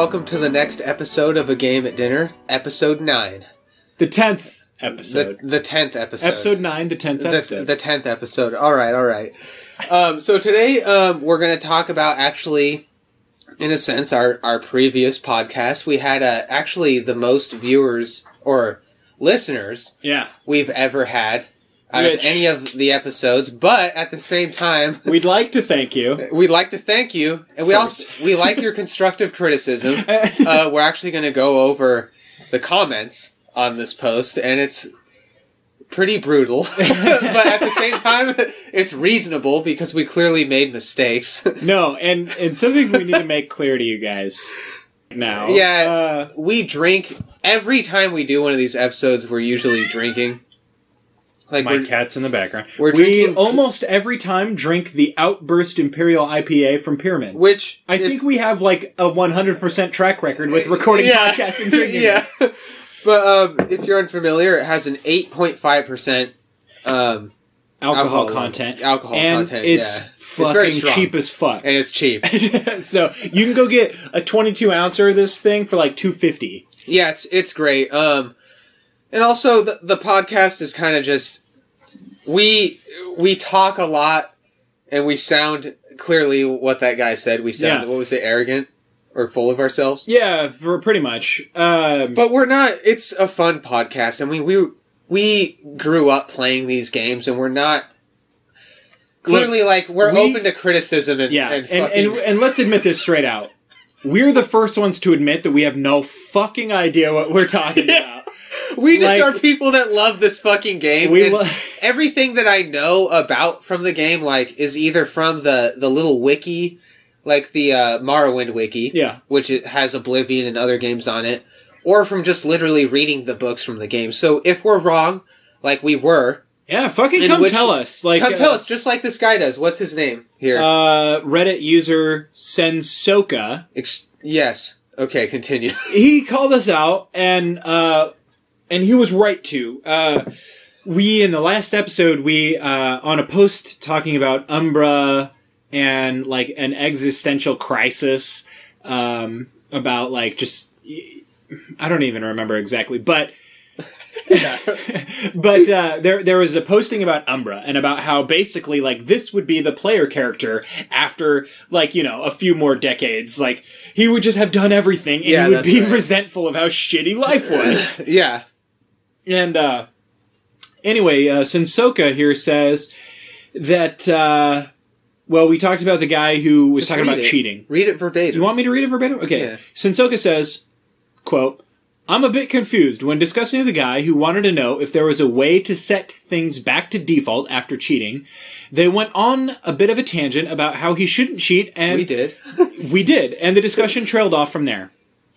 Welcome to the next episode of A Game at Dinner, episode 9. The tenth episode. the 10th episode. episode nine, the tenth episode. the 10th episode. All right, all right. Um, so today um, we're going to talk about actually, in a sense, our, our previous podcast. We had uh, actually the most viewers or listeners yeah. we've ever had out of any of the episodes, but at the same time, We'd like to thank you. We'd like to thank you, and we First. also we like your constructive criticism. Uh, we're actually going to go over the comments on this post, and it's pretty brutal, but at the same time, it's reasonable because we clearly made mistakes. no, and and something we need to make clear to you guys now. Yeah. Uh, we drink every time we do one of these episodes. We're usually drinking. Like My cat's in the background. we're we almost every time drink the Outburst Imperial IPA from Pyramid. which I if- think we have like a 100% track record with recording Yeah. podcasts and drinking. yeah. But um, if you're unfamiliar, it has an 8.5 percent um, Alcohol, Alcohol- content. alcohol and content, It's yeah. It's fucking strong. cheap as fuck. and it's cheap. so you can go get a 22 ouncer of this thing for like 250. Yeah, it's it's great. Um, and also the the podcast is kind of just we we talk a lot and we sound clearly what that guy said. We sound Yeah. what was it, arrogant or full of ourselves. Yeah, for pretty much. Um, But we're not. It's a fun podcast. I mean, we we grew up playing these games, and we're not. Clearly, like we're we- open to criticism and yeah, and, and, and and let's admit this straight out. We're the first ones to admit that we have no fucking idea what we're talking about. We just like- are people that love this fucking game. We and- lo- everything that I know about from the game, like, is either from the the little wiki, like the uh, Morrowind wiki, yeah, which it has Oblivion and other games on it, or from just literally reading the books from the game. So if we're wrong, like we were, yeah. Fucking come which- tell us. Like, come uh, tell us, just like this guy does. What's his name here? Uh, Reddit user Sensoka. Ex- yes. Okay, continue. he called us out and uh and he was right to uh we in the last episode we uh on a post talking about umbra and like an existential crisis um about like just i don't even remember exactly but but uh, there there was a posting about Umbra and about how basically like this would be the player character after like you know a few more decades like he would just have done everything and Yeah, he would be right. resentful of how shitty life was yeah. And uh anyway uh Sensoka here says that uh well we talked about the guy who was Just talking about it. cheating Read it verbatim. you want me to read it verbatim? Okay. Yeah. Sensoka says, quote, I'm a bit confused when discussing the guy who wanted to know if there was a way to set things back to default after cheating. They went on a bit of a tangent about how he shouldn't cheat, and we did. we did, and the discussion trailed off from there.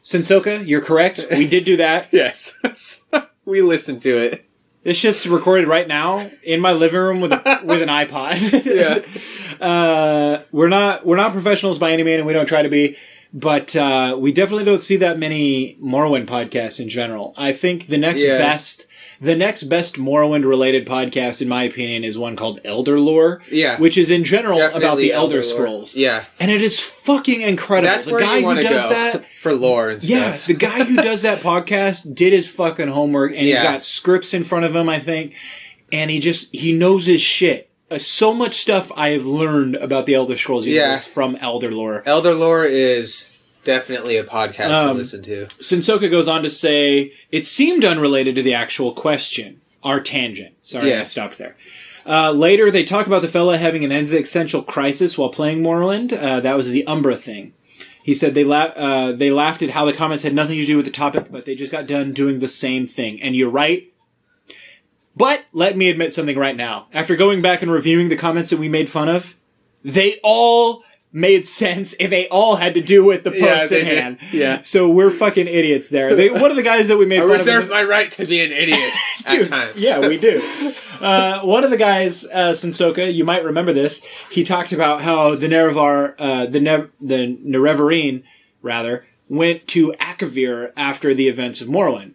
Sensoka, you're correct. We did do that. yes. we listened to it. This shit's recorded right now in my living room with a, with an iPod. Yeah. uh, we're not we're not professionals by any means, and we don't try to be. But uh, we definitely don't see that many Morrowind podcasts in general. I think the next Yeah. best, the next best Morrowind related podcast, in my opinion, is one called Elder Lore, Yeah. which is in general about the Elder, Lore. Scrolls, Yeah. and it is fucking incredible. That's the where guy who does that, for lore and yeah, stuff. the guy who does that podcast did his fucking homework, and he's got scripts in front of him, I think, and he just he knows his shit. Uh, so much stuff I have learned about the Elder Scrolls universe Yeah. from Elder Lore. Elder Lore is definitely a podcast to Um, listen to. Sensoka goes on to say it seemed unrelated to the actual question, our tangent. Sorry, Yeah. I stopped there. Uh, later, they talk about the fella having an existential crisis while playing Morrowind. Uh, that was the Umbra thing. He said they la- uh, they laughed at how the comments had nothing to do with the topic, but they just got done doing the same thing. And you're right. But let me admit something right now. After going back and reviewing the comments that we made fun of, they all made sense and they all had to do with the Yeah, posts they at did. hand. Yeah. So we're fucking idiots there. They, one of the guys that we made I reserve my right to be an idiot at Dude, times. Yeah, we do. Uh, one of the guys, uh, Sensoka, you might remember this. He talked about how the Nerevar, uh, the ne- the Nerevarine, rather, went to Akavir after the events of Morrowind.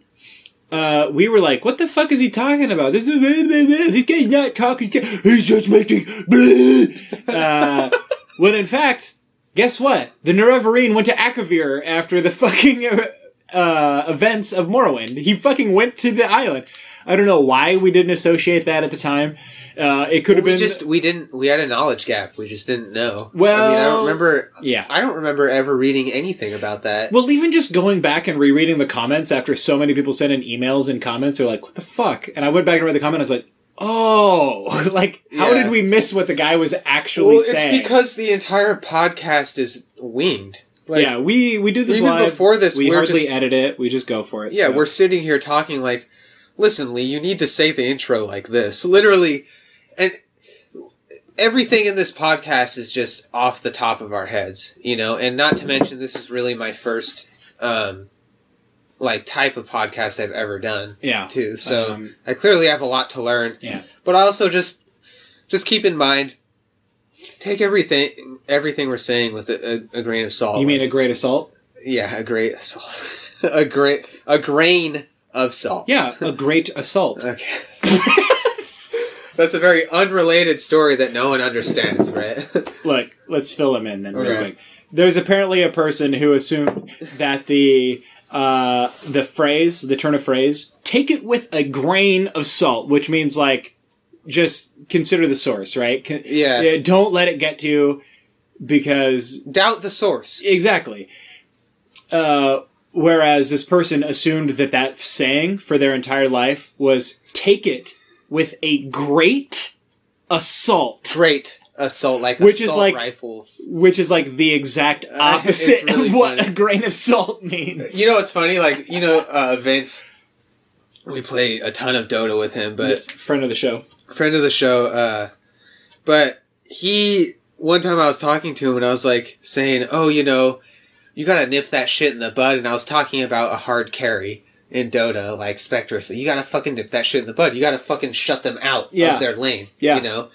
Uh, we were like, "What the fuck is he talking about? This is this guy's not talking. He's just making." uh, when in fact, guess what? The Nerevarine went to Akavir after the fucking uh, events of Morrowind. He fucking went to the island. I don't know why we didn't associate that at the time. Uh, it could have we been just we didn't we had a knowledge gap. We just didn't know. Well, I Well, mean, I don't remember. yeah. I don't remember ever reading anything about that. Well, even just going back and rereading the comments after so many people sent in emails and comments, they're like, "What the fuck?" And I went back and read the comment. I was like, "Oh, like how Yeah. did we miss what the guy was actually Well, saying?" it's because the entire podcast is winged. Like, yeah, we we do this even live. before this, we we're hardly just- edit it. We just go for it. Yeah, so. we're sitting here talking like, listen, Lee, you need to say the intro like this. Literally, and everything in this podcast is just off the top of our heads, you know, and not to mention this is really my first, um, like type of podcast I've ever done yeah. too. So Um, I clearly have a lot to learn. Yeah. But also just, just keep in mind, take everything, everything we're saying with a, a, a grain of salt. you mean a Like, great assault? yeah, a great salt. a great a grain of salt. Yeah, a great assault. Okay. That's a very unrelated story that no one understands, right? Look, let's fill him in then real Okay. quick. There's apparently a person who assumed that the uh, the phrase, the turn of phrase, take it with a grain of salt, which means like just consider the source, right? Con- Yeah. Don't let it get to you because Doubt the source. exactly. Uh, whereas this person assumed that that saying for their entire life was take it with a great assault. Great assault, like Which is assault like- rifle. which is like the exact opposite really of what funny. a grain of salt means. You know what's funny? Like you know, uh, Vince. We play a ton of Dota with him, but friend of the show. friend of the show. Uh, but he one time I was talking to him and I was like saying, "Oh, you know, you gotta nip that shit in the bud." And I was talking about a hard carry in Dota, like Spectre. So you gotta fucking nip that shit in the bud. You gotta fucking shut them out Yeah. of their lane. Yeah. you know.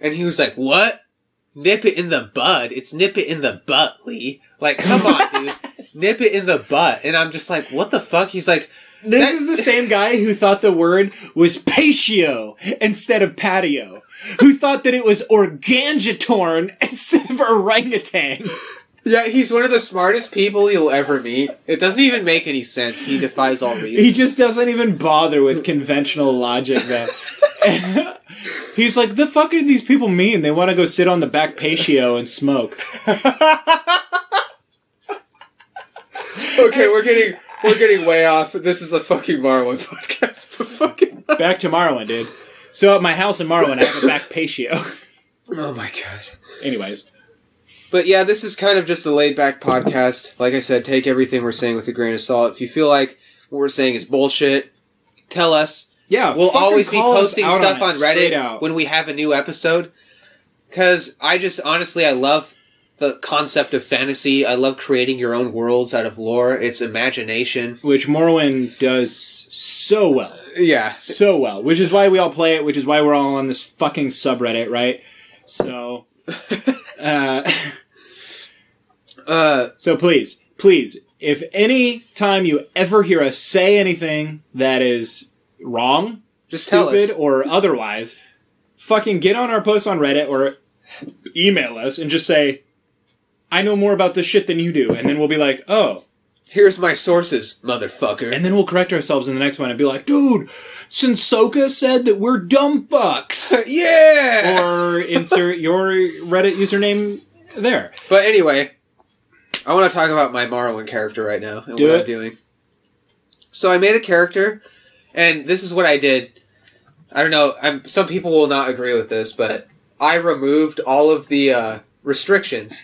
And he was like, "What? Nip it in the bud? It's nip it in the butt, Lee. Like, come on, dude." Nip it in the butt, and I'm just like, "What the fuck?" He's like, This That- is the same guy who thought the word was patio instead of patio. Who thought that it was organgatorn instead of orangutan. Yeah, he's one of the smartest people you'll ever meet. It doesn't even make any sense. He defies all reason. He just doesn't even bother with conventional logic though. He's like, the fuck do these people mean? They want to go sit on the back patio and smoke. okay, we're getting we're getting way off. This is a fucking Morrowind podcast. Fucking Back to Morrowind, dude. So at my house in Morrowind, I have a back patio. oh my god. Anyways, But yeah, this is kind of just a laid back podcast. Like I said, take everything we're saying with a grain of salt. If you feel like what we're saying is bullshit, tell us. yeah, We'll always be posting stuff it, on, Reddit out. when we have a new episode. Because I just honestly, I love the concept of fantasy. I love creating your own worlds out of lore. It's imagination. which Morrowind does so well. Yeah. so well, which is why we all play it, which is why we're all on this fucking subreddit, right? So, uh, uh, so please, please, if any time you ever hear us say anything that is wrong, Just stupid, or otherwise, fucking get on our posts on Reddit or email us and just say, "I know more about this shit than you do," and then we'll be like, "Oh." here's my sources, motherfucker. And then we'll correct ourselves in the next one and be like, dude, Sensoka said that we're dumb fucks. yeah. or insert your Reddit username there. but anyway, I want to talk about my Morrowind character right now and Do what it. I'm doing. So I made a character, and this is what I did. I don't know. I'm, some people will not agree with this, but I removed all of the uh, restrictions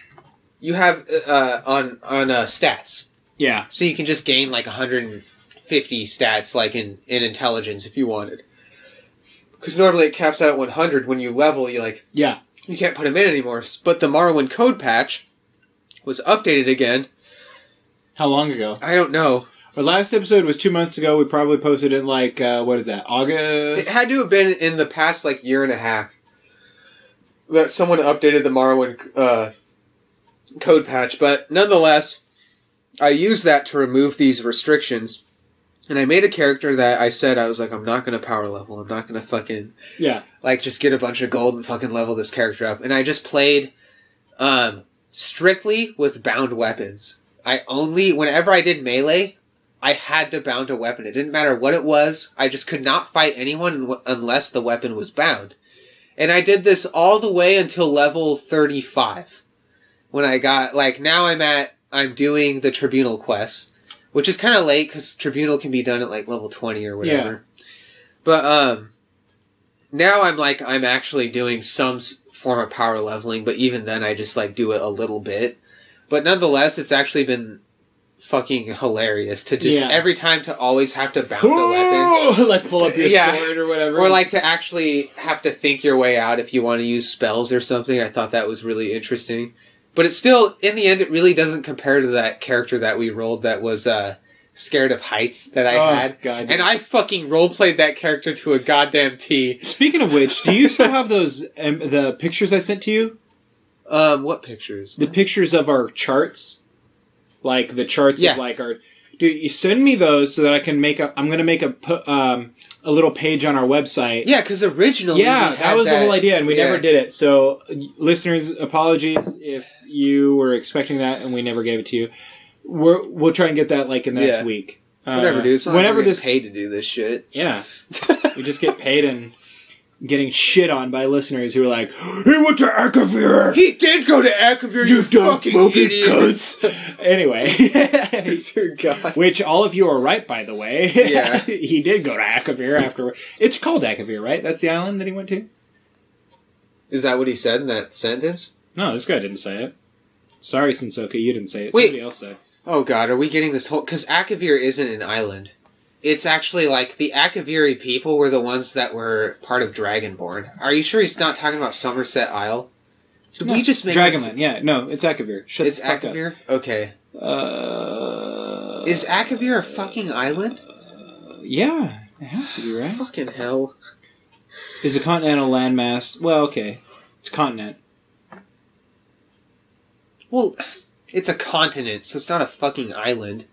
you have uh, on on uh, stats. Yeah. So you can just gain like 150 stats, like in, in intelligence, if you wanted. Because normally it caps out at 100. When you level, you like Yeah. you can't put them in anymore. But the Morrowind code patch was updated again. How long ago? I don't know. Our last episode was two months ago. We probably posted in like, uh, what is that, August. It had to have been in the past like year and a half that someone updated the Morrowind uh, code patch. But nonetheless, I used that to remove these restrictions. And I made a character that I said I was like, I'm not gonna power level. I'm not gonna fucking yeah. like just get a bunch of gold and fucking level this character up. And I just played um strictly with bound weapons. I only whenever I did melee, I had to bound a weapon. It didn't matter what it was. I just could not fight anyone unless the weapon was bound. And I did this all the way until level 35. When I got like now I'm at I'm doing the tribunal quest, which is kind of late cuz tribunal can be done at like level 20 or whatever. Yeah. But um now I'm like I'm actually doing some form of power leveling, but even then I just like do it a little bit. But nonetheless, it's actually been fucking hilarious to just Yeah. every time to always have to bound a weapon. like pull up your Yeah. sword or whatever. Or like to actually have to think your way out if you want to use spells or something. I thought that was really interesting. But it's still, in the end, it really doesn't compare to that character that we rolled that was uh, scared of heights that I oh, had. God. And I fucking roleplayed that character to a goddamn T. Speaking of which, do you still have those um, the pictures I sent to you? Um, what pictures? The pictures of our charts, like the charts Yeah. of like our. Dude, you send me those so that I can make a. I'm gonna make a um a little page on our website. Yeah, because originally, Yeah, that was the whole idea, and we yeah. never did it. So, listeners, apologies if you were expecting that and we never gave it to you. We're, we'll try and get that like in the next Yeah. week. Whatever, Uh, dude. It's not like whenever we're this, paid to do this shit. yeah, we just get paid and getting shit on by listeners who are like, "He went to Akavir." He did go to Akavir, you, fucking, idiots. anyway, Dear God. which all of you are right, by the way. Yeah. he did go to Akavir after. It's called Akavir, right? That's the island that he went to. Is that what he said in that sentence? No, this guy didn't say it. Sorry, Sensoka, you didn't say it. Wait. Somebody else said. Oh God, are we getting this whole? Because Akavir isn't an island. It's actually like the Akaviri people were the ones that were part of Dragonborn. Are you sure he's not talking about Somerset Isle? Did we just make Dragonland? Yeah, no, it's Akavir. Shut it's the fuck up. Akavir. Okay, Uh, is Akavir a fucking island? yeah, it has to be right. Fucking hell. Is a continental landmass? Well, okay, it's a continent. Well, it's a continent, so it's not a fucking island.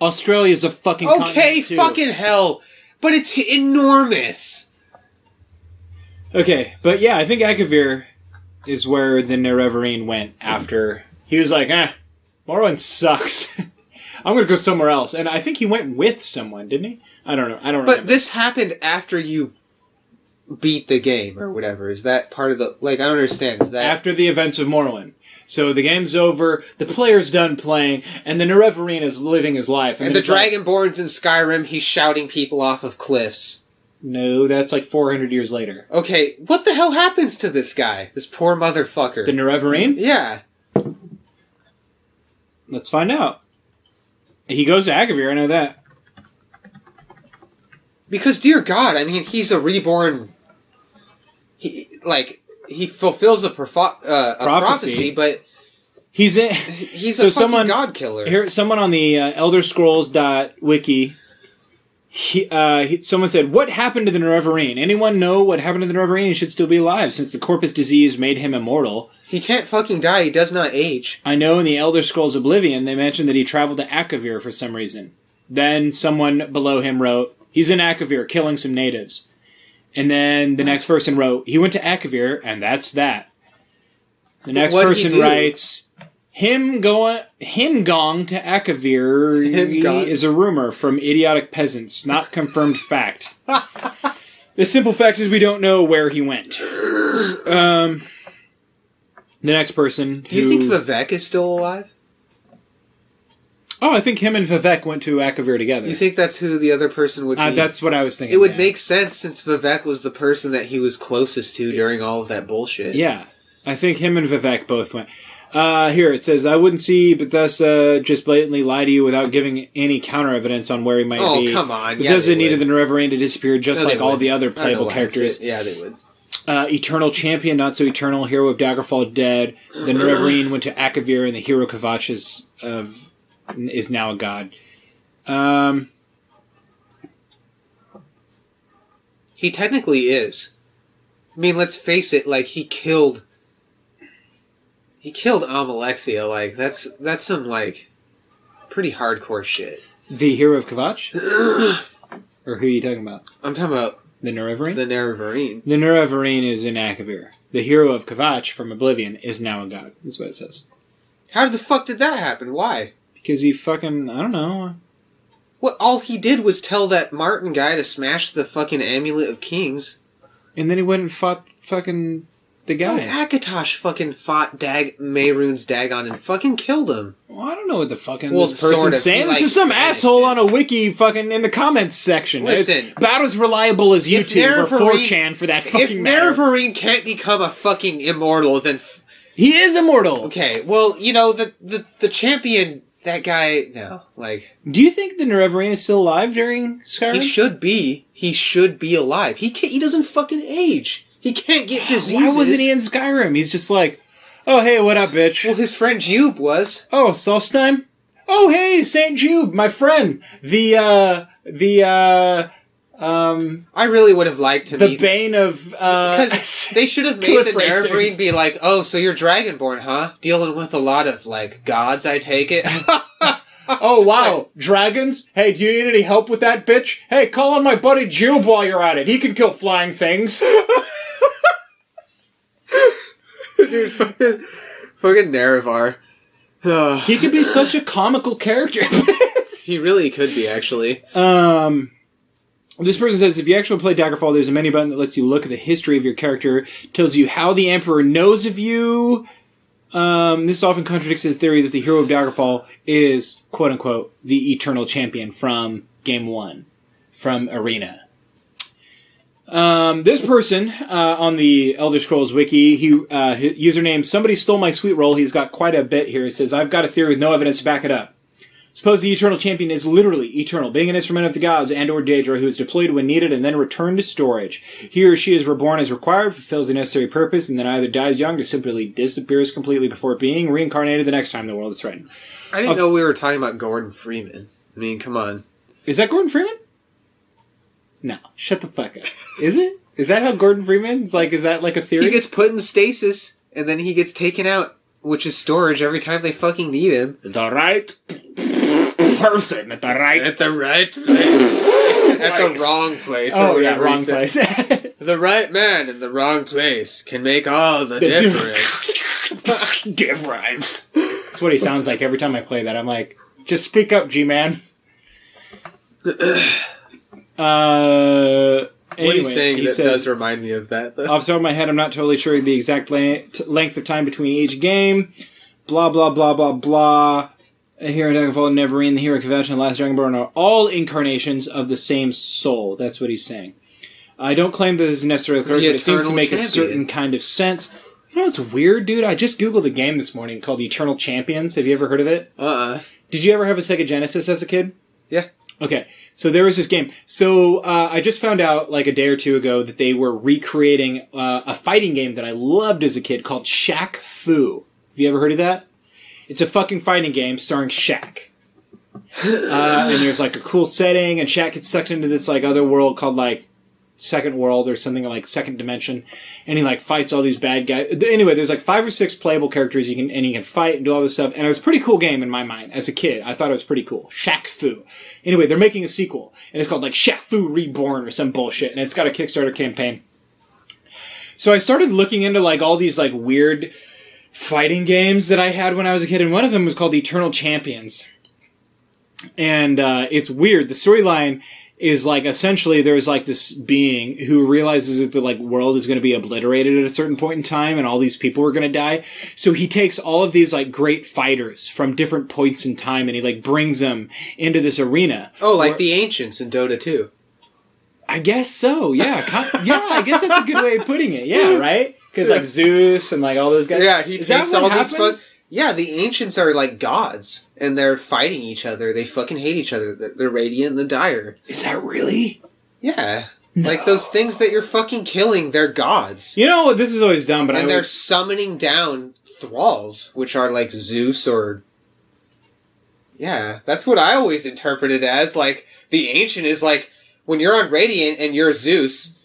Australia's a fucking Okay, continent, too. fucking hell. But it's enormous. Okay, but yeah, I think Akavir is where the Nerevarine went after he was like, eh, Morrowind sucks. I'm gonna go somewhere else. And I think he went with someone, didn't he? I don't know. I don't But remember. this happened after you beat the game or whatever. Is that part of the like? I don't understand. Is that after the events of Morrowind. So the game's over, the player's done playing, and the Nerevarine is living his life. and then the he's like, Dragonborn's in Skyrim? He's shouting people off of cliffs. no, that's like 400 years later. Okay, what the hell happens to this guy? This poor motherfucker. The Nerevarine? yeah, Let's find out. He goes to Akavir, I know that. because dear God, I mean, he's a reborn. He like he fulfills a, profo- uh, a Prophecy. prophecy. but He's in. he's So a fucking someone- god killer. Here, someone on the uh, Elder Scrolls dot wiki. He, uh, he, someone said, "What happened to the Nerevarine? Anyone know what happened to the Nerevarine? He should still be alive since the Corprus disease made him immortal." he can't fucking die. He does not age. I know in the Elder Scrolls Oblivion they mentioned that he traveled to Akavir for some reason. Then someone below him wrote, "He's in Akavir killing some natives." And then the next person wrote, "He went to Akavir, and that's that." The next What'd he person do? writes, "Him going, him gong to Akavir gong. is a rumor from idiotic peasants, not confirmed fact." the simple fact is we don't know where he went. Um, the next person. Do you who- think Vivec is still alive? Oh, I think him and Vivec went to Akavir together. You think that's who the other person would be? uh, that's what I was thinking. it would yeah. make sense since Vivec was the person that he was closest to during all of that bullshit. Yeah, I think him and Vivec both went. Uh, here it says, "I wouldn't see Bethesda just blatantly lie to you without giving any counter evidence on where he might Oh be." come on! Yeah, Bethesda they needed would. the Nerevarine to disappear, just No, like all the other playable characters. Yeah, they would. Uh, Eternal Champion, not so eternal. Hero of Daggerfall dead. The Nerevarine went to Akavir, and the hero Kvatch is of is now a god. Um, He technically is. I mean, let's face it. Like he killed. He killed Almalexia. Like that's that's some like pretty hardcore shit. the hero of Kvatch, or who are you talking about? I'm talking about The Nerevarine? The Nerevarine. The Nerevarine is in Akavir. The hero of Kvatch from Oblivion is now a god. That's what it says. How the fuck did that happen? Why? Because he fucking, I don't know. What? All he did was tell that Martin guy to smash the fucking amulet of kings. And then he went and fought fucking the No, guy. Akatosh fucking fought Dag Mehrunes Dagon and fucking killed him. Well, I don't know what the fucking Well, this person's sort of. saying. He, this is some asshole on a wiki fucking in the comments section. Listen. It's about as reliable as If YouTube or Nerevarine- 4chan for that fucking matter. Nerevarine can't become a fucking immortal, then f- he is immortal. okay. Well, you know the the the champion. That guy, no, like Do you think the Nerevarine is still alive during Skyrim? he should be. He should be alive. He can't. He doesn't fucking age. He can't get diseases. Why wasn't he in Skyrim? He's just like, oh hey, what up, bitch? Well, his friend Jiub was. Oh, Solstheim? Oh, hey, St. Jiub, my friend. The, uh, the, uh, um, I really would have liked to be the meet bane of, uh, Because they should have made the. Nerevarine be like, oh, so you're Dragonborn, huh? Dealing with a lot of, like, gods, I take it. oh, wow, dragons? Hey, do you need any help with that, bitch? Hey, call on my buddy Jiub while you're at it. He can kill flying things. Dude, fucking, fucking Nerevar. He could be such a comical character. he really could be, actually. Um, this person says if you actually play Daggerfall, there's a menu button that lets you look at the history of your character, tells you how the Emperor knows of you. Um, this often contradicts the theory that the hero of Daggerfall is quote unquote the eternal champion from Game One, from Arena. Um, this person uh, on the Elder Scrolls wiki, he uh, username somebody stole my sweet roll. He's got quite a bit here. He says I've got a theory with no evidence to back it up. Suppose the eternal champion is literally eternal, being an instrument of the gods and or Daedra who is deployed when needed and then returned to storage. He or she is reborn as required, fulfills the necessary purpose, and then either dies young or simply disappears completely before being reincarnated the next time the world is threatened. I didn't know we were talking about Gordon Freeman. I mean, come on. Is that Gordon Freeman? No, shut the fuck up. Is it? Is that how Gordon Freeman's like? Is that like a theory? He gets put in stasis, and then he gets taken out, which is storage every time they fucking need him. the right person at the right. At the right place. At the wrong place. or Oh yeah, wrong said. place. The right man in the wrong place can make all the, The difference. difference. That's what he sounds like every time I play that. I'm like, just speak up, G man. Uh, what anyway, he's saying he that says, does remind me of that. Though. off the top of my head, I'm not totally sure the exact length, length of time between each game. Blah blah blah blah blah. A hero Daggerfall and Nerevarine, the hero Kvatch, and last Dragonborn are all incarnations of the same soul. That's what he's saying. I don't claim that this is necessarily correct, but it seems to make a certain kind of sense. You know what's weird, dude? I just googled a game this morning called Eternal Champions. Have you ever heard of it? Uh-uh. Did you ever have a Sega Genesis as a kid? Yeah. Okay, so there was this game. So uh, I just found out like a day or two ago that they were recreating uh, a fighting game that I loved as a kid called Shaq Fu. Have you ever heard of that? It's a fucking fighting game starring Shaq. Uh, and there's like a cool setting, and Shaq gets sucked into this like other world called like Second World or something like Second Dimension, and he like fights all these bad guys. Anyway, there's like five or six playable characters you can and you can fight and do all this stuff. And it was a pretty cool game in my mind as a kid. I thought it was pretty cool. Shaq Fu. Anyway, they're making a sequel, and it's called like Shaq Fu Reborn or some bullshit, and it's got a Kickstarter campaign. So I started looking into like all these like weird fighting games that I had when I was a kid, and one of them was called Eternal Champions. And uh, it's weird. The storyline is like essentially there's like this being who realizes that the like world is going to be obliterated at a certain point in time and all these people are going to die so he takes all of these like great fighters from different points in time and he like brings them into this arena Oh, like Where- the ancients in Dota 2. i guess so yeah yeah i guess that's a good way of putting it yeah right because like zeus and like all those guys Yeah, he Is takes all these fun- Yeah, the ancients are like gods, and they're fighting each other. They fucking hate each other. They're- They're radiant and the dire. is that really Yeah. Like those things that you're fucking killing, they're gods. you know what? this is always dumb but i and they're was summoning down thralls, which are like Zeus or. Yeah, that's what I always interpret it as. Like, the ancient is like, when you're on Radiant and you're Zeus,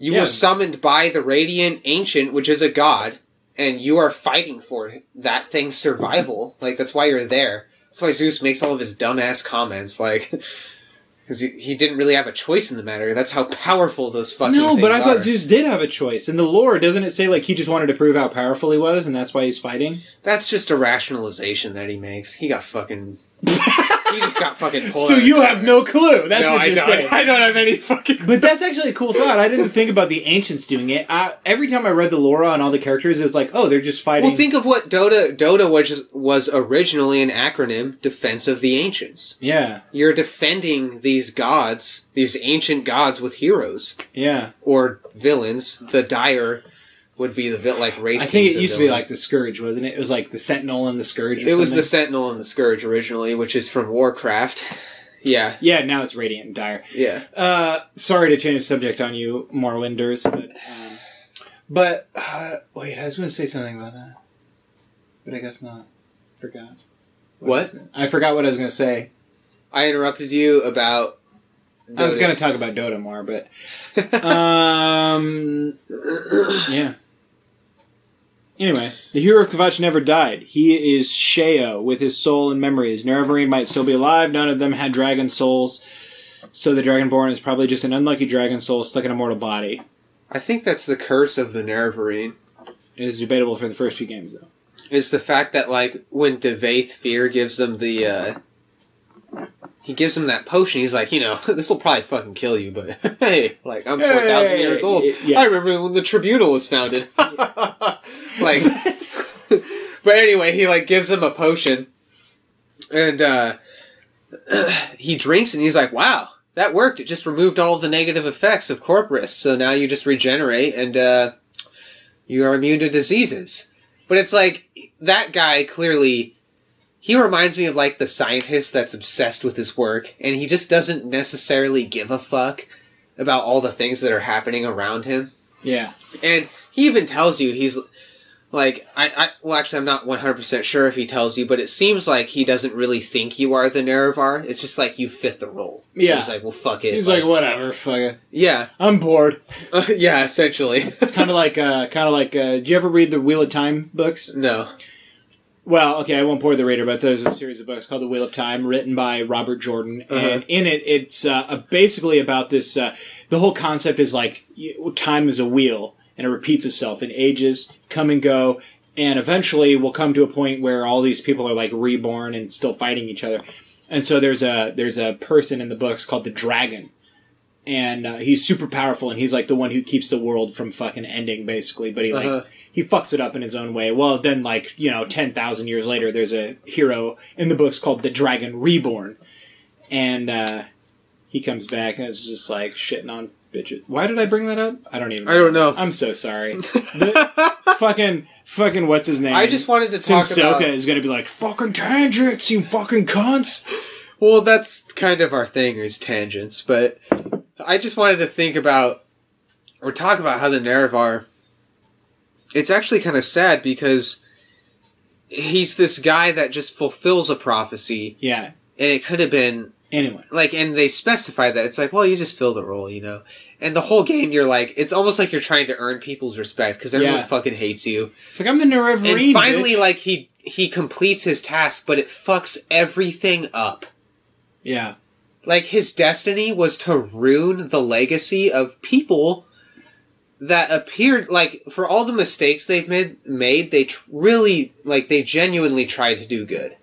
you Yeah. were summoned by the Radiant Ancient, which is a god, and you are fighting for that thing's survival. Like, that's why you're there. That's why Zeus makes all of his dumbass comments. Like, Because he, he didn't really have a choice in the matter. That's how powerful those fucking No, but I things thought. Zeus did have a choice. In the lore, doesn't it say like he just wanted to prove how powerful he was, and that's why he's fighting? That's just a rationalization that he makes. He got fucking. He just got fucking pulled. So you have no clue. That's no, what you're don't. saying. I don't have any fucking. But that's actually a cool thought. I didn't think about the ancients doing it. I, every time I read the lore on all the characters, it was like, oh, they're just fighting. Well, think of what Dota Dota was was originally an acronym: Defense of the Ancients. yeah, You're defending these gods, these ancient gods, with heroes yeah. or villains. The Dire would be the vil- like Wraith. I think it used to be like the Scourge, wasn't it? It was like the Sentinel and the Scourge. Or It was the Sentinel and the Scourge originally, which is from Warcraft. Yeah, Yeah, now it's Radiant and Dire. yeah. Uh, sorry to change the subject on you, Morwinders, but um, but uh, wait, I was going to say something about that, but I guess not. Forgot. What? I, gonna- I forgot what I was going to say. I interrupted you about. I was going to talk about Dota more, but um, yeah. Anyway, the hero of Kvatch never died. He is Sheo with his soul and memories. Nerevarine might still be alive. None of them had dragon souls. So the Dragonborn is probably just an unlucky dragon soul stuck in a mortal body. I think that's the curse of the Nerevarine. It is debatable for the first few games, though. Is the fact that like when Divayth Fyr gives them the uh he gives him that potion, he's like, you know, this will probably fucking kill you, but hey, like I'm four thousand Hey! years old. Yeah. I remember when the tribunal was founded. like But anyway, he like gives him a potion and uh he drinks and he's like, Wow, that worked. It just removed all the negative effects of Corprus. So now you just regenerate and uh you are immune to diseases. But it's like that guy clearly he reminds me of like the scientist that's obsessed with his work and he just doesn't necessarily give a fuck about all the things that are happening around him. yeah. And he even tells you he's like I, I well actually I'm not 100% sure if he tells you, but it seems like he doesn't really think you are the Nerevar. It's just like you fit the role. So Yeah. he's like, "Well, fuck it." He's like, whatever, fuck it. "Yeah. I'm bored. yeah, essentially." It's kind of like, uh, kind of like, uh, did you ever read the Wheel of Time books? no. Well, okay, I won't bore the reader, but there's a series of books called The Wheel of Time, written by Robert Jordan, Uh-huh. and in it, it's uh, basically about this. Uh, the whole concept is like time is a wheel, and it repeats itself, and ages come and go, and eventually we'll come to a point where all these people are like reborn and still fighting each other. And so there's a there's a person in the books called the Dragon, and uh, he's super powerful, and he's like the one who keeps the world from fucking ending, basically. But he like Uh-huh. he fucks it up in his own way. Well, then, like you know, ten thousand years later, there's a hero in the books called the Dragon Reborn, and uh, he comes back and it's just like shitting on bitches. Why did I bring that up? I don't even. I don't know. I'm so sorry. The- fucking, fucking, what's his name? I just wanted to talk Since about Soka is gonna be like fucking tangents, you fucking cunts. Well, that's kind of our thing is tangents, but I just wanted to think about or talk about how the Nerevar. It's actually kind of sad because he's this guy that just fulfills a prophecy, Yeah. and it could have been Anyway, like, and they specify that it's like, well, you just fill the role, you know. And the whole game, you're like, it's almost like you're trying to earn people's respect because everyone Yeah. fucking hates you. it's like I'm the Nerevarine. And finally, bitch. like he he completes his task, but it fucks everything up. yeah, like his destiny was to ruin the legacy of people that appeared like for all the mistakes they've made made they tr- really like they genuinely tried to do good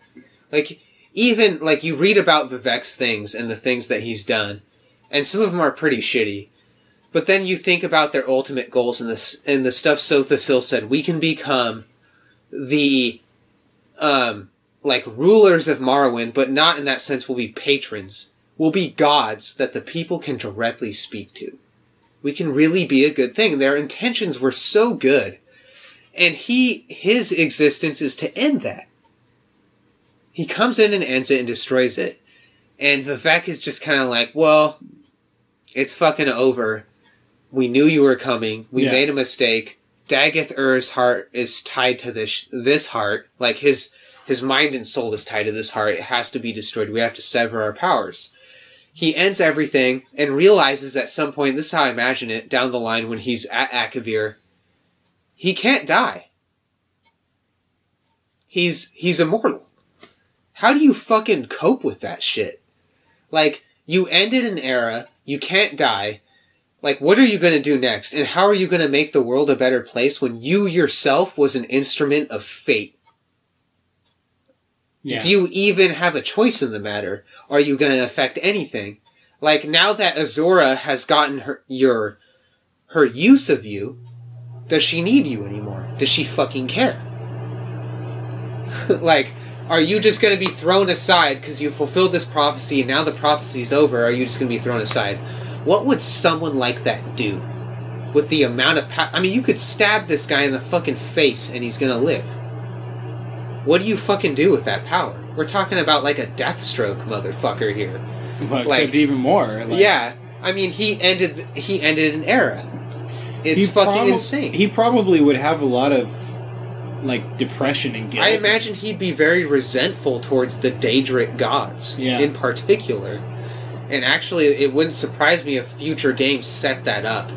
like even like you read about Vivec's things and the things that he's done and some of them are pretty shitty but then you think about their ultimate goals and this and the stuff Sotha Sil said we can become the um like rulers of Morrowind but not in that sense we'll be patrons We'll be gods that the people can directly speak to. We can really be a good thing. Their intentions were so good. And he, his existence is to end that. He comes in and ends it and destroys it. And Vivec is just kind of like, well, it's fucking over. We knew you were coming. We Yeah. made a mistake. Dagoth Ur's heart is tied to this this heart. Like his his mind and soul is tied to this heart. It has to be destroyed. We have to sever our powers he ends everything and realizes at some point, this is how I imagine it, down the line when he's at Akavir, he can't die. He's he's immortal. How do you fucking cope with that shit? Like, You ended an era. You can't die. Like, what are you going to do next? And how are you going to make the world a better place when you yourself was an instrument of fate? Yeah. Do you even have a choice in the matter? Are you going to affect anything? Like now that Azura has gotten her your her use of you, does she need you anymore? Does she fucking care? like, are you just going to be thrown aside because you fulfilled this prophecy and now the prophecy's over? Are you just going to be thrown aside? What would someone like that do with the amount of power? I mean, you could stab this guy in the fucking face and he's going to live. What do you fucking do with that power? We're talking about like a death stroke motherfucker here. Well, except like- even more. Like, yeah, I mean, he ended he ended an era. It's he fucking prob- insane. He probably would have a lot of like depression and guilt. I imagine he'd be very resentful towards the Daedric gods Yeah. in particular. And actually, it wouldn't surprise me if future games set that up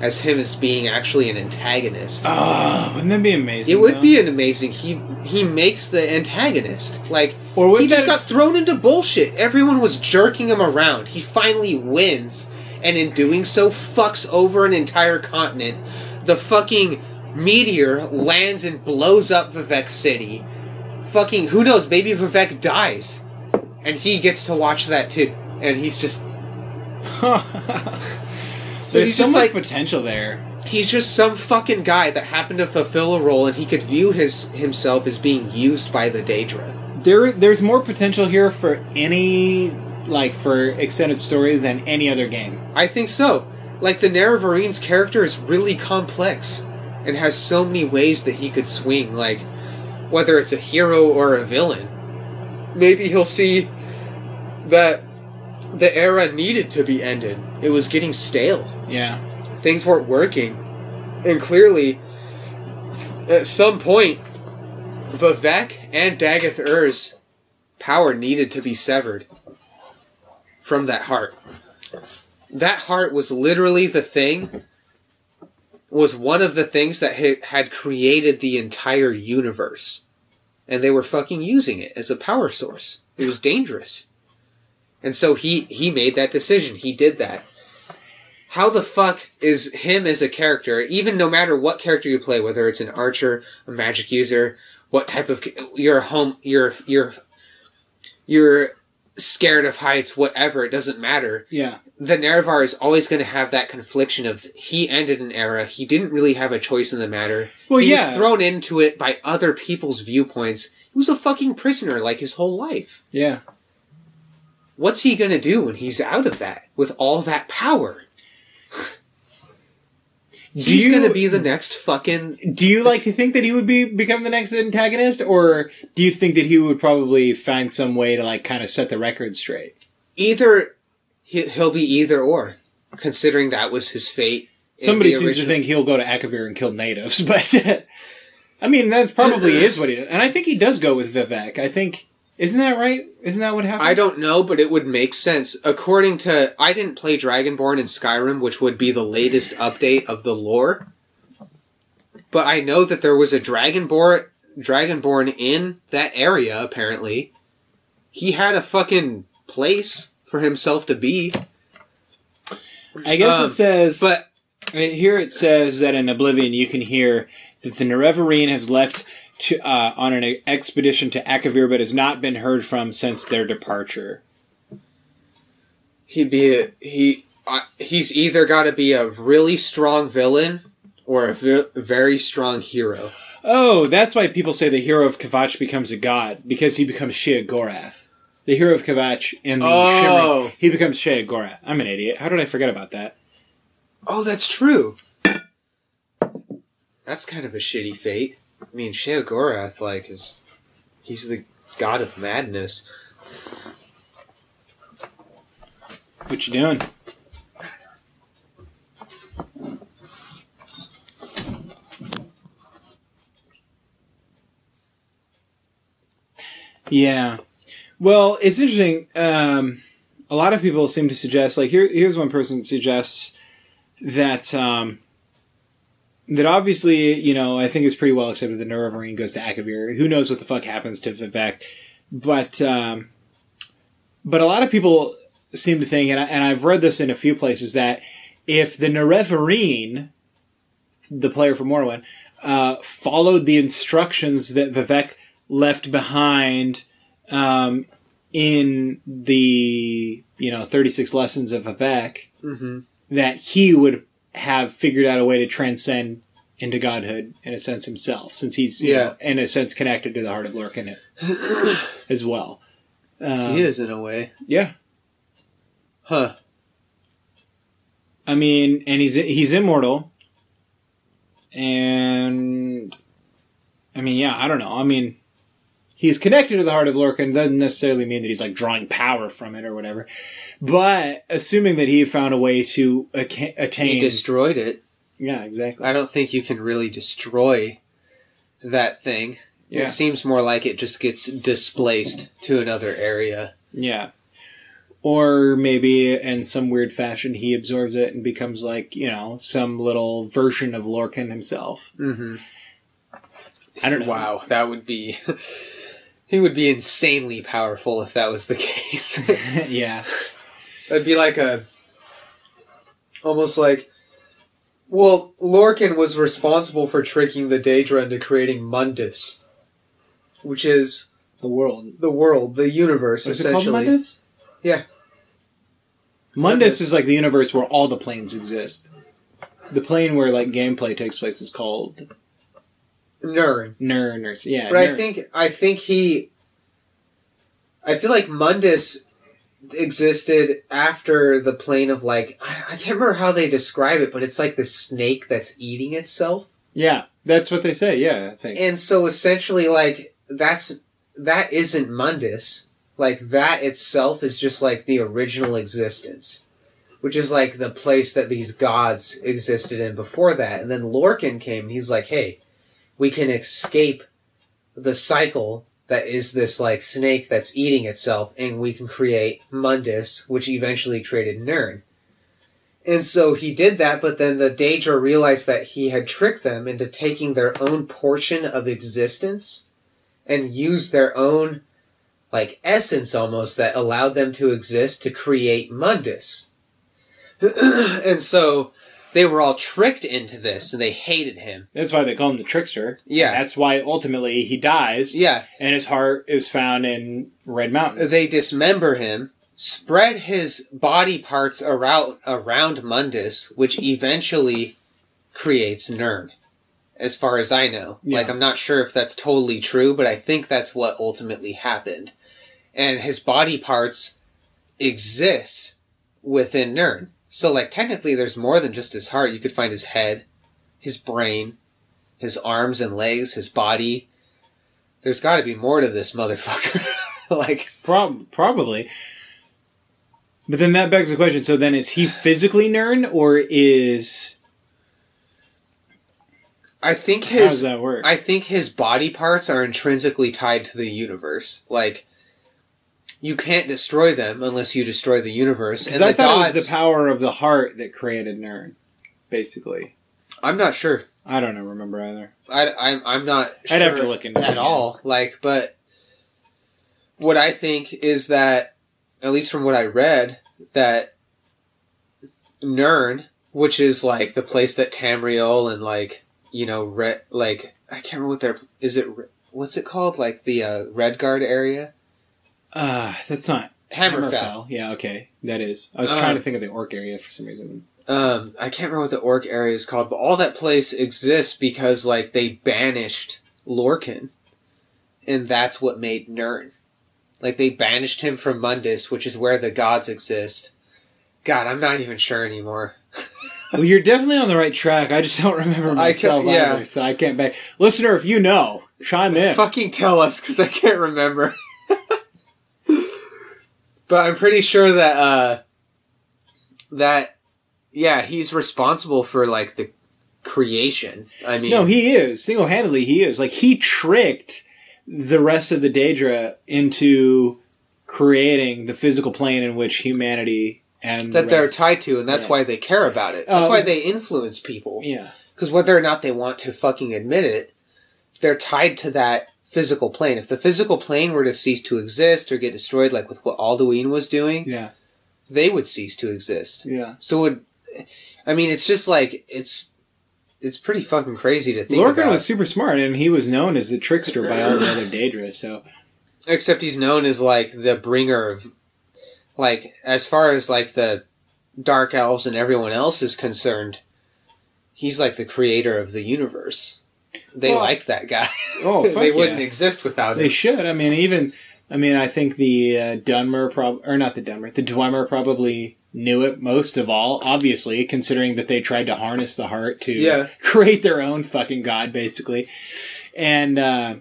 as him as being actually an antagonist. Ah, wouldn't that be amazing? it would be an amazing. He he makes the antagonist like Or he just got thrown into bullshit. Everyone was jerking him around. He finally wins, and in doing so, fucks over an entire continent. The fucking meteor lands and blows up Vivec City. Fucking who knows? Maybe Vivec dies, and he gets to watch that too. And he's just So There's he's so just much like- potential there. he's just some fucking guy that happened to fulfill a role, and he could view his himself as being used by the Daedra. There, there's more potential here for any like for extended stories than any other game. I think so. Like the Nerevarines character is really complex and has so many ways that he could swing, like whether it's a hero or a villain. Maybe he'll see that the era needed to be ended. It was getting stale. Yeah. Things weren't working. And clearly at some point Vivec and Dagoth Ur's power needed to be severed from that heart. That heart was literally the thing, was one of the things that had created the entire universe. And they were fucking using it as a power source. It was dangerous. And so he, he made that decision. He did that. How the fuck is him as a character, even no matter what character you play, whether it's an archer, a magic user, what type of you're a home you're you're you're scared of heights, whatever, it doesn't matter. Yeah. The Nerevar is always going to have that confliction of he ended an era, he didn't really have a choice in the matter. Well, he yeah. was thrown into it by other people's viewpoints. He was a fucking prisoner like his whole life. Yeah. What's he going to do when he's out of that with all that power? He's you- going to be the next fucking Do you like to think that he would be become the next antagonist, or do you think that he would probably find some way to like kind of set the record straight? either he- he'll be either or considering that was his fate Somebody seems original- to think he'll go to Akavir and kill natives, but I mean that probably is what he does, and I think he does go with Vivec. I think isn't that right? Isn't that what happened? I don't know, but it would make sense. According to, I didn't play Dragonborn in Skyrim, which would be the latest update of the lore. But I know that there was a Dragonborn, Dragonborn in that area. Apparently, he had a fucking place for himself to be. I guess Um, it says, But here it says that in Oblivion you can hear that the Nerevarine has left to, uh, on an expedition to Akavir, but has not been heard from since their departure. he'd be a, he. Uh, he's either got to be a really strong villain or a ve- very strong hero. Oh, that's why people say the hero of Kvatch becomes a god because he becomes Sheogorath. The hero of Kvatch in the Oh. Shivering, he becomes Sheogorath. I'm an idiot. How did I forget about that? Oh, that's true. That's kind of a shitty fate. I mean, Sheogorath, like, is he's the god of madness. What you doing? Yeah. Well, it's interesting. Um, a lot of people seem to suggest, like, here, here's one person suggests that um, that obviously, you know, I think is pretty well accepted that Nerevarine goes to Akavir. Who knows what the fuck happens to Vivec? But um, but a lot of people seem to think, and, I, and I've read this in a few places, that if the Nerevarine, the player from Morrowind, uh, followed the instructions that Vivec left behind um, in the you know 36 lessons of Vivec, Mm-hmm. that he would have figured out a way to transcend into godhood in a sense himself, since he's Yeah. know, in a sense connected to the heart of Lorkhan as well. Um, he is in a way. Yeah, Huh. I mean, and he's he's immortal, and I mean, yeah, I don't know. I mean, he's connected to the heart of Lorkhan doesn't necessarily mean that he's like drawing power from it or whatever. But assuming that he found a way to aca- He attain, destroyed it. yeah, exactly. I don't think you can really destroy that thing. Yeah. It seems more like it just gets displaced to another area. Yeah. Or maybe in some weird fashion he absorbs it and becomes like, you know, some little version of Lorkhan himself. Mm-hmm. I don't know. Wow, that would be. he would be insanely powerful if that was the case. yeah. That'd be like a. Almost like. Well, Lorkhan was responsible for tricking the Daedra into creating Mundus, which is The world. the world, the universe, Is it called essentially. Mundus? Yeah. Mundus is like the universe where all the planes exist. The plane where like gameplay takes place is called Nirn. Nirn or yeah. But I think I think he. I feel like Mundus existed after the plane of like I, I can't remember how they describe it, but it's like the snake that's eating itself, yeah, that's what they say. Yeah, I think. and so essentially like that's that isn't Mundus. Like that itself is just like the original existence, which is like the place that these gods existed in before that. And then Lorkhan came and he's like, hey, we can escape the cycle that is this like snake that's eating itself and we can create Mundus, which eventually created Nirn. And so he did that, but then the Daedra realized that he had tricked them into taking their own portion of existence and used their own like essence almost that allowed them to exist to create Mundus. and so they were all tricked into this and they hated him. That's why they call him the trickster. Yeah. That's why ultimately he dies Yeah, and his heart is found in Red Mountain. they dismember him, spread his body parts around around Mundus, which eventually creates Nirn. As far as I know, Yeah. like I'm not sure if that's totally true, but I think that's what ultimately happened. And his body parts exist within Nirn. So like technically there's more than just his heart. You could find his head, his brain, his arms and legs, his body. There's got to be more to this motherfucker. like Prob- probably. But then that begs the question: so then is he physically Nirn, or is I think his how does that work? I think his body parts are intrinsically tied to the universe. Like you can't destroy them unless you destroy the universe. And I the thought gods, it was the power of the heart that created Nirn. Basically, I'm not sure. I don't know. Remember either. I, I'm I'm not. I'd have to look into it at again. all. Like, but what I think is that, at least from what I read, that Nirn, which is like the place that Tamriel and like you know, Red, like I can't remember what their is it. What's it called? Like the uh, Redguard area. Uh, that's not Hammerfell. Yeah, okay, that is. I was Um, trying to think of the orc area for some reason. Um, I can't remember what the orc area is called, but all that place exists because like they banished Lorkhan, and that's what made Nirn. Like they banished him from Mundus, which is where the gods exist. God, I'm not even sure anymore. Well, you're definitely on the right track. I just don't remember I myself can- yeah. either, so I can't back. Listener, if you know, chime in. Fucking tell us, because I can't remember. But I'm pretty sure that uh, that yeah, he's responsible for like the creation. I mean, No, he is single handedly. He is like he tricked the rest of the Daedra into creating the physical plane in which humanity and that the they're tied to, and that's Yeah. why they care about it. That's Um, why they influence people. yeah Because whether or not they want to fucking admit it, they're tied to that physical plane. If the physical plane were to cease to exist or get destroyed, like with what Alduin was doing, yeah they would cease to exist. Yeah. So would I mean it's just like it's it's pretty fucking crazy to think Lorkhan about. was super smart, and he was known as the trickster by all the other Daedras. So Except he's known as like the bringer of like as far as like the dark elves and everyone else is concerned, he's like the creator of the universe. They Well- like that guy. oh, fuck they wouldn't exist without They him. should. I mean, even I mean, I think the uh, Dunmer prob or not the Dunmer, the Dwemer probably knew it most of all. Obviously, considering that they tried to harness the heart to Yeah. create their own fucking god, basically. And uh,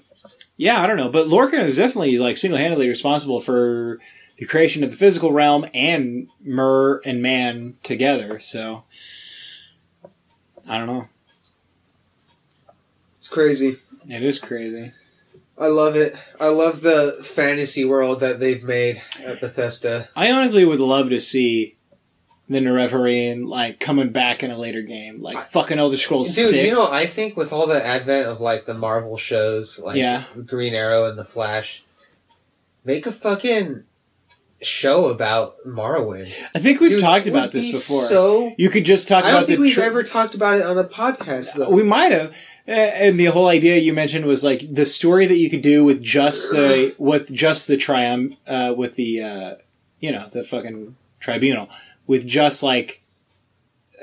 yeah, I don't know, but Lorkhan is definitely like single handedly responsible for the creation of the physical realm and Mer and man together. So I don't know. It's crazy. It is crazy. I love it. I love the fantasy world that they've made at Bethesda. I honestly would love to see the Nerevarine like coming back in a later game, like fucking Elder Scrolls Dude, Six. you know, I think with all the advent of like the Marvel shows, like Yeah. Green Arrow and the Flash, make a fucking show about Morrowind. I think we've Dude, talked about this be before. So you could just talk I don't about think we've tr- ever talked about it on a podcast though. we might have. Uh, And the whole idea you mentioned was like the story that you could do with just the with just the triumph uh, with the uh, you know the fucking tribunal with just like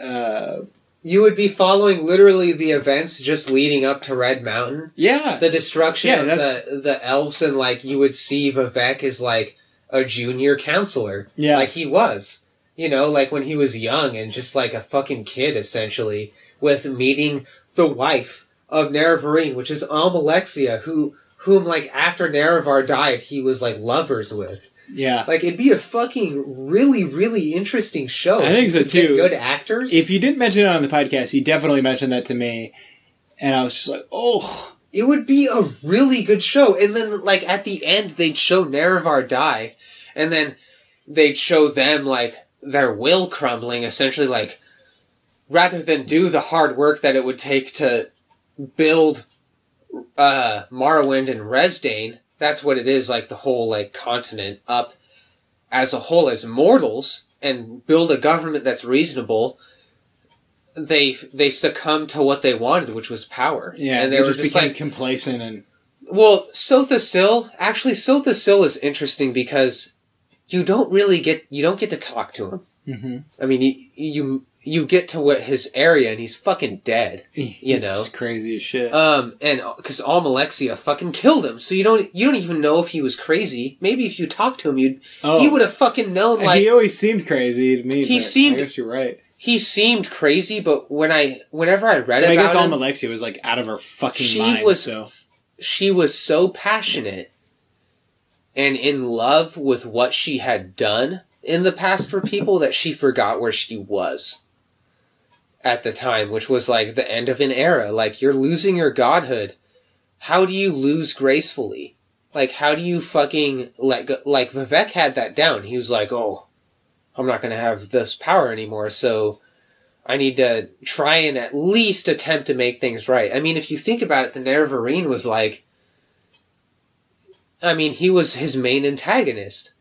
uh, you would be following literally the events just leading up to Red Mountain, yeah the destruction Yeah, of that's- the the elves, and like you would see Vivec as like a junior counselor. yeah like he was. You know, like when he was young and just like a fucking kid, essentially, with meeting the wife of Nerevarine, which is Almalexia, who whom like after Nerevar died, he was like lovers with. yeah. Like it'd be a fucking really really interesting show. I think so, you could get too. Good actors. If you didn't mention it on the podcast, you definitely mentioned that to me, and I was just like, oh. it would be a really good show. And then, like, at the end, they'd show Nerevar die, and then they'd show them, like, their will crumbling, essentially, like, rather than do the hard work that it would take to build, uh, Morrowind and Resdayn, that's what it is, like, the whole, like, continent up as a whole as mortals, and build a government that's reasonable, they they succumbed to what they wanted, which was power. Yeah, and they, they were just just became like, complacent and well, Sotha Sil. Actually, Sotha Sil is interesting because you don't really get you don't get to talk to him. mm-hmm. I mean, you you you get to what his area, and he's fucking dead. you know. just crazy as shit. Um, and because Almalexia fucking killed him, so you don't you don't even know if he was crazy. Maybe if you talked to him, you'd oh, he would have fucking known. Like he always seemed crazy to me. He seemed- I guess you're right. he seemed crazy, but when I whenever I read about it, I guess Almalexia was like out of her fucking She mind. was- so she was so passionate and in love with what she had done in the past for people that she forgot where she was at the time, which was like the end of an era. Like you're losing your godhood. How do you lose gracefully? Like how do you fucking let go? Like Vivec had that down. He was like, "Oh, I'm not going to have this power anymore." So I need to try and at least attempt to make things right. I mean, if you think about it, the Nerevarine was like, I mean, he was his main antagonist.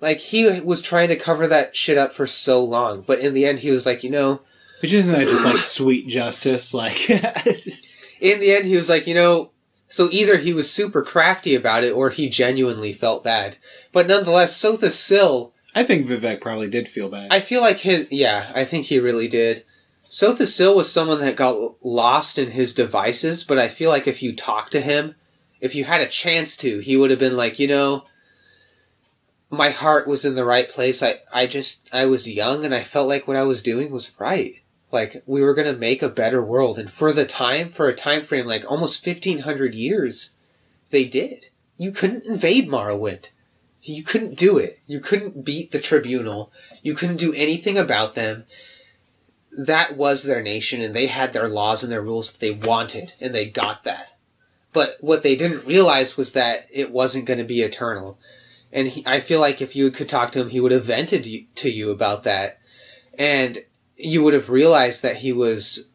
Like, he was trying to cover that shit up for so long, but in the end, he was like, you know, which isn't that just like sweet justice? Like in the end, he was like, you know, so either he was super crafty about it or he genuinely felt bad. But nonetheless, Sotha Sil I think Vivec probably did feel bad. I feel like his yeah, I think he really did. Sotha Sil was someone that got lost in his devices, but I feel like if you talked to him, if you had a chance to, he would have been like, you know, my heart was in the right place. I I just I was young and I felt like what I was doing was right. Like we were gonna make a better world, and for the time, for a time frame like almost fifteen hundred years, they did. You couldn't invade Morrowind. You couldn't do it. You couldn't beat the tribunal. You couldn't do anything about them. That was their nation, and they had their laws and their rules that they wanted, and they got that. But what they didn't realize was that it wasn't going to be eternal. And he, I feel like if you could talk to him, he would have vented to you about that, and you would have realized that he was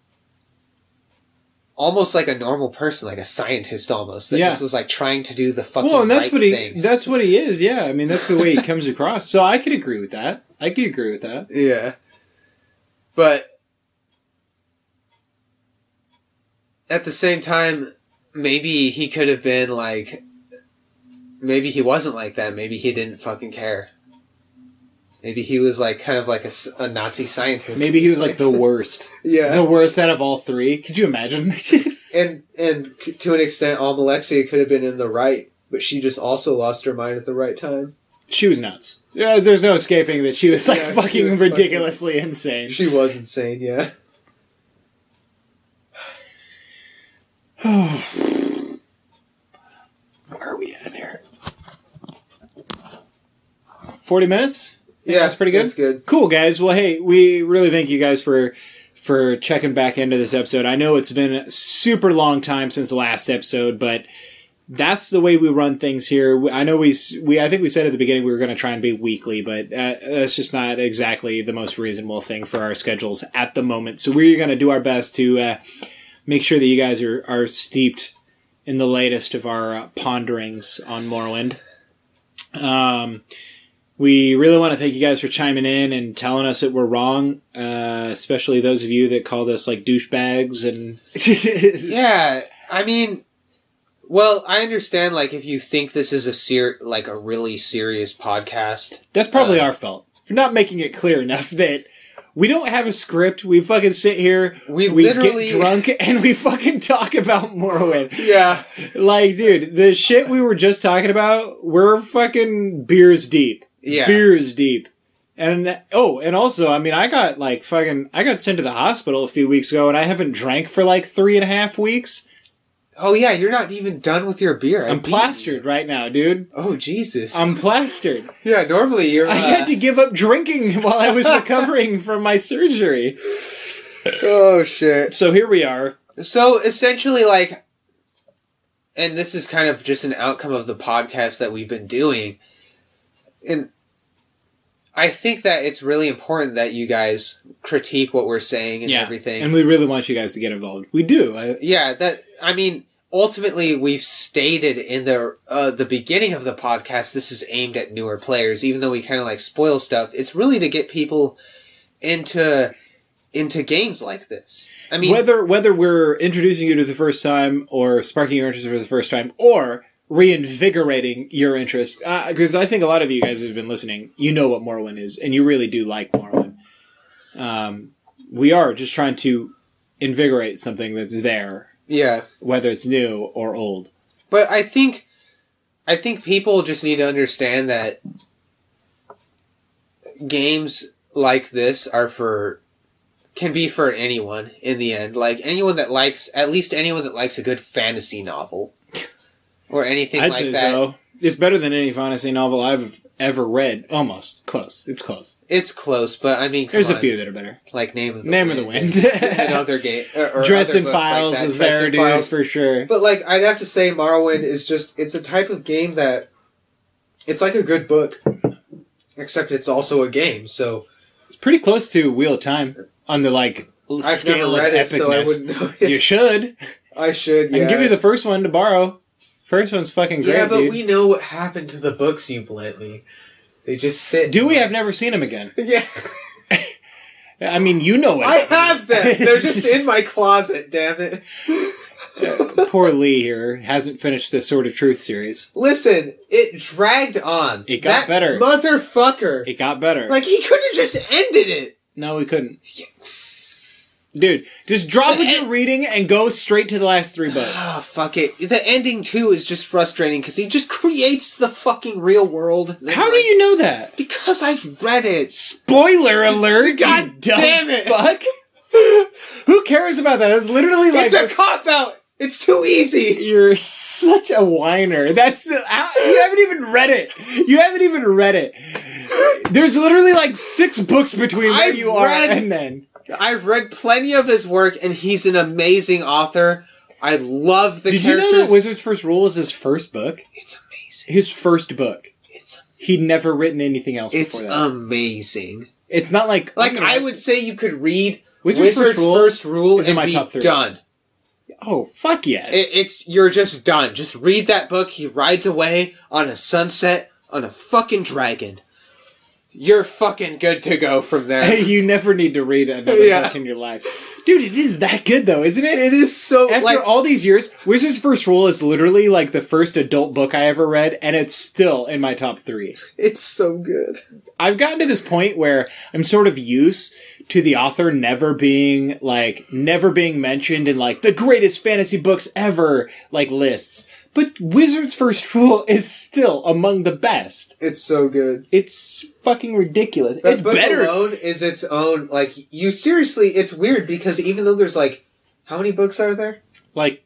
almost like a normal person, like a scientist almost. That Yeah. just was like trying to do the fucking Well, and that's right what he thing. that's what he is. Yeah, I mean that's the way he comes across. So I could agree with that. I could agree with that. Yeah. But at the same time, maybe he could have been like maybe he wasn't like that. Maybe he didn't fucking care. Maybe he was like kind of like a Nazi scientist. Maybe he was like the worst, yeah. the worst out of all three. Could you imagine? And and to an extent, Almalexia could have been in the right, but she just also lost her mind at the right time. she was nuts. Yeah, there's no escaping that she was like Yeah, fucking was ridiculously insane. She was insane, yeah. Where are we at here? Forty minutes. Yeah, that's pretty good. That's good. Cool, guys. Well, hey, we really thank you guys for for checking back into this episode. I know it's been a super long time since the last episode, but that's the way we run things here. I know we we I think we said at the beginning we were going to try and be weekly, but uh, that's just not exactly the most reasonable thing for our schedules at the moment. So we're going to do our best to uh, make sure that you guys are are steeped in the latest of our uh, ponderings on Morrowind. Um, we really want to thank you guys for chiming in and telling us that we're wrong, uh, especially those of you that called us like douchebags and Yeah, I mean, well, I understand. Like, if you think this is a ser- like a really serious podcast, That's probably Uh, our fault for not making it clear enough that we don't have a script. We fucking sit here, we, we literally get drunk, and we fucking talk about Morrowind. Yeah, Like, dude, the shit we were just talking about, we're fucking beers deep. Yeah. is deep. And oh, and also, I mean, I got like fucking, I got sent to the hospital a few weeks ago, and I haven't drank for like three and a half weeks. Oh yeah, you're not even done with your beer. I I'm plastered you. right now, dude. Oh Jesus. I'm plastered. yeah, normally you're. I uh, had to give up drinking while I was recovering from my surgery. Oh shit. So here we are. So essentially, like, and this is kind of just an outcome of the podcast that we've been doing, and I think that it's really important that you guys critique what we're saying and Yeah, everything. And we really want you guys to get involved. We do. I, yeah, that I mean, ultimately, we've stated in the uh, the beginning of the podcast, this is aimed at newer players. Even though we kind of like spoil stuff, it's really to get people into into games like this. I mean, whether whether we're introducing you to the first time or sparking your interest for the first time or reinvigorating your interest. Because i think a lot of you guys have been listening you know what morrowind is and you really do like morrowind um, we are just trying to invigorate something that's there yeah, whether it's new or old. But I think I think people just need to understand that games like this are for can be for anyone in the end. Like anyone that likes at least anyone that likes a good fantasy novel or anything i'd like say that. so it's better than any fantasy novel i've ever read almost close it's close It's close, but I mean, there's a few that are better like Name of the name Wind of the wind and other game or, other in like files that. is Dressed there dude Files. for sure But like, I'd have to say, Morrowind is just, it's a type of game that, it's like a good book, except it's also a game, so It's pretty close to Wheel of Time on the like I've scale never read of it, so I epicness. wouldn't know. you should. I should, yeah. I can give you the first one to borrow. First one's fucking great, yeah, but dude. we know what happened to the books you've lent me. They just sit. Do we? I've never seen them again. Yeah, I mean, you know what I have them. They're just in my closet. Damn it. Uh, poor Lee here hasn't finished this Sword of Truth series. Listen, it dragged on. It got That better. motherfucker. It got better. Like he could have just ended it. no, he couldn't. Dude, just drop The what you're reading and go straight to the last three books. Ah, fuck it. The ending too is just frustrating because he just creates the fucking real world. How do you know that? Because I've read it. Spoiler alert! God you dumb damn it. Fuck. Who cares about that? It's literally like it's a cop out. It's too easy. You're such a whiner. That's the, you haven't even read it. You haven't even read it. There's literally like six books between where I've you are read- and then. I've read plenty of his work, and he's an amazing author. I love the Did you know that Wizard's First Rule is his first book? it's amazing. His first book. It's He'd never written anything else it's before that. amazing. it's not like Like I would say, you could read Wizard's, Wizard's, First Rule First Rule is in and my be top three. done. oh fuck yes. It, it's you're just done. Just read that book. He rides away on a sunset on a fucking dragon. You're fucking good to go from there. you never need to read another Yeah. book in your life. Dude, it is that good though, isn't it? it is so After like all these years, Wizard's First Rule is literally like the first adult book I ever read, and it's still in my top three. it's so good. I've gotten to this point where I'm sort of used to the author never being like never being mentioned in like the greatest fantasy books ever like lists. But Wizard's First Rule is still among the best. It's so good. It's fucking ridiculous. That it's book better. alone is its own. Like you seriously, it's weird because even though there's like, how many books are there? Like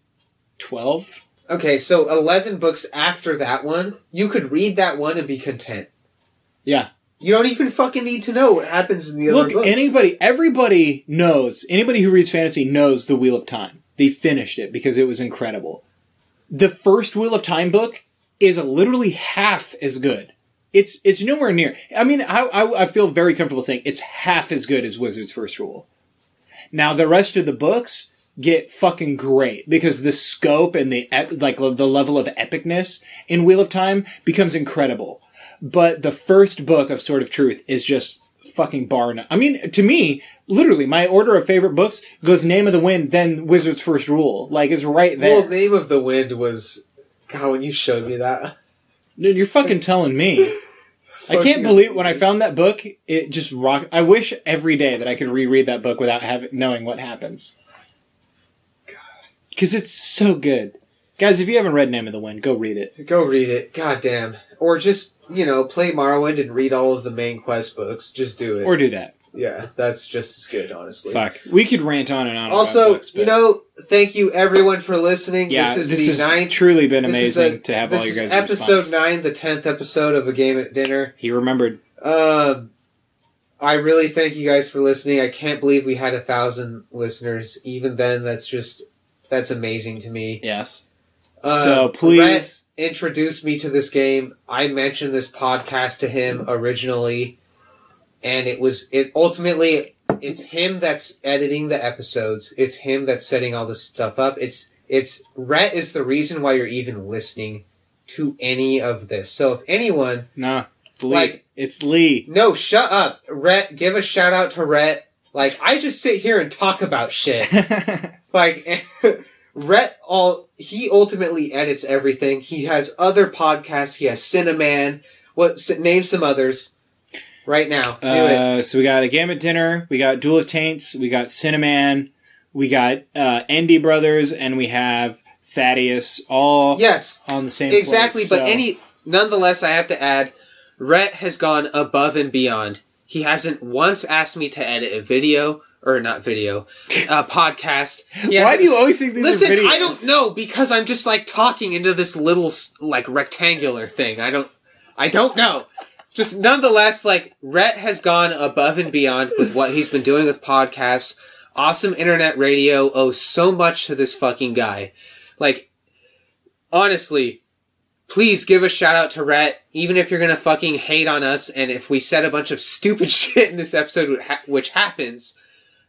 twelve. Okay, so eleven books after that one, you could read that one and be content. Yeah. You don't even fucking need to know what happens in the other Look, books. anybody, everybody knows. Anybody who reads fantasy knows the Wheel of Time. They finished it because it was incredible. The first Wheel of Time book is literally half as good. It's it's nowhere near. I mean, I, I I feel very comfortable saying it's half as good as Wizard's First Rule. Now the rest of the books get fucking great because the scope and the like the level of epicness in Wheel of Time becomes incredible. But the first book of Sword of Truth is just fucking bar none. I mean, to me, literally, my order of favorite books goes Name of the Wind, then Wizard's First Rule. Like it's right there. Well, Name of the Wind was. God, when you showed me that. Dude, you're fucking telling me. I can't believe when I found that book, it just rocked. I wish every day that I could reread that book without having knowing what happens. God, Because it's so good. Guys, if you haven't read Name of the Wind, go read it. Go read it. God damn. Or just, you know, play Morrowind and read all of the main quest books. Just do it. Or do that. Yeah, that's just as good, honestly. Fuck. We could rant on and on about Also, books, you know, thank you everyone for listening. yeah, this is this the has ninth. truly been amazing the- to have all your guys' episode response. nine, the tenth episode of a game at dinner. He remembered. Um, I really thank you guys for listening. I can't believe we had a thousand listeners. Even then, that's just that's amazing to me. Yes. Uh, so please. Rett introduced me to this game. I mentioned this podcast to him originally, and it was it ultimately it's him that's editing the episodes. It's him that's setting all this stuff up. It's it's Rett is the reason why you're even listening to any of this. So if anyone Nah. It's Lee. Like- it's Lee. no, shut up, Rett. Give a shout out to Rett. Like I just sit here and talk about shit. like Rett all he ultimately edits everything. He has other podcasts. He has Cineman. What name some others right now? Do it. Uh, so we got a game at dinner. We got Duel of Taints. We got Cinnamon. We got uh, Andy Brothers, and we have Thaddeus, all Yes, on the same. exactly. place, But so- any nonetheless, I have to add, Rett has gone above and beyond. He hasn't once asked me to edit a video or not video, a podcast. Why do you always think these Listen? I don't know because I'm just like talking into this little like rectangular thing. I don't, I don't know. Just nonetheless, like Rett has gone above and beyond with what he's been doing with podcasts. Awesome internet radio owes so much to this fucking guy. Like, honestly, please give a shout out to Rett, even if you're gonna fucking hate on us, and if we said a bunch of stupid shit in this episode, which happens,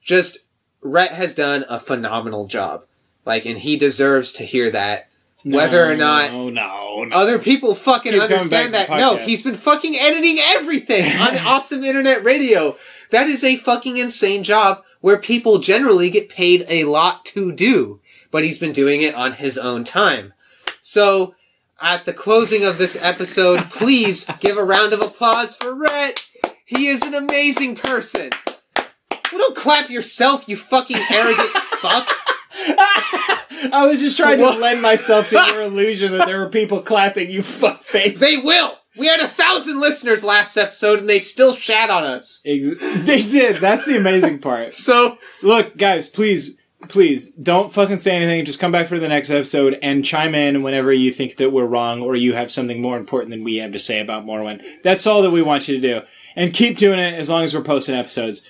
just Rett has done a phenomenal job. Like, and he deserves to hear that. Whether or not No, no, no. other people fucking Keep understand that. No, he's been fucking editing everything on awesome internet radio. That is a fucking insane job where people generally get paid a lot to do, but he's been doing it on his own time. So, at the closing of this episode, please give a round of applause for Rett. He is an amazing person. Well, don't clap yourself, you fucking arrogant fuck. I was just trying to What? lend myself to your illusion that there were people clapping. You fuckface. They will. We had a thousand listeners last episode, and they still shat on us. Ex- they did. That's the amazing part. So Look, guys, please, please don't fucking say anything. Just come back for the next episode and chime in whenever you think that we're wrong or you have something more important than we have to say about Morrowind. That's all that we want you to do. And keep doing it as long as we're posting episodes.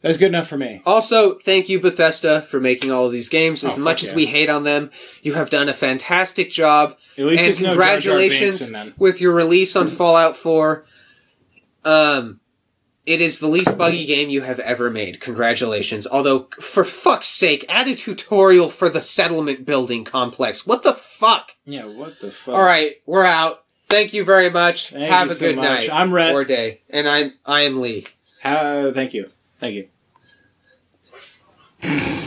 That's good enough for me. Also, thank you, Bethesda, for making all of these games. As Oh, much yeah. as we hate on them, you have done a fantastic job. At least and there's no Jar Jar Binks congratulations with your release on Fallout 4. Um, it is the least buggy game you have ever made. Congratulations. Although, for fuck's sake, add a tutorial for the settlement building complex. What the fuck? Yeah, what the fuck? All right, we're out. Thank you very much. Thank Have a so good much. night I'm Rett. or day, and I'm I am Lee. Uh, thank you. Thank you.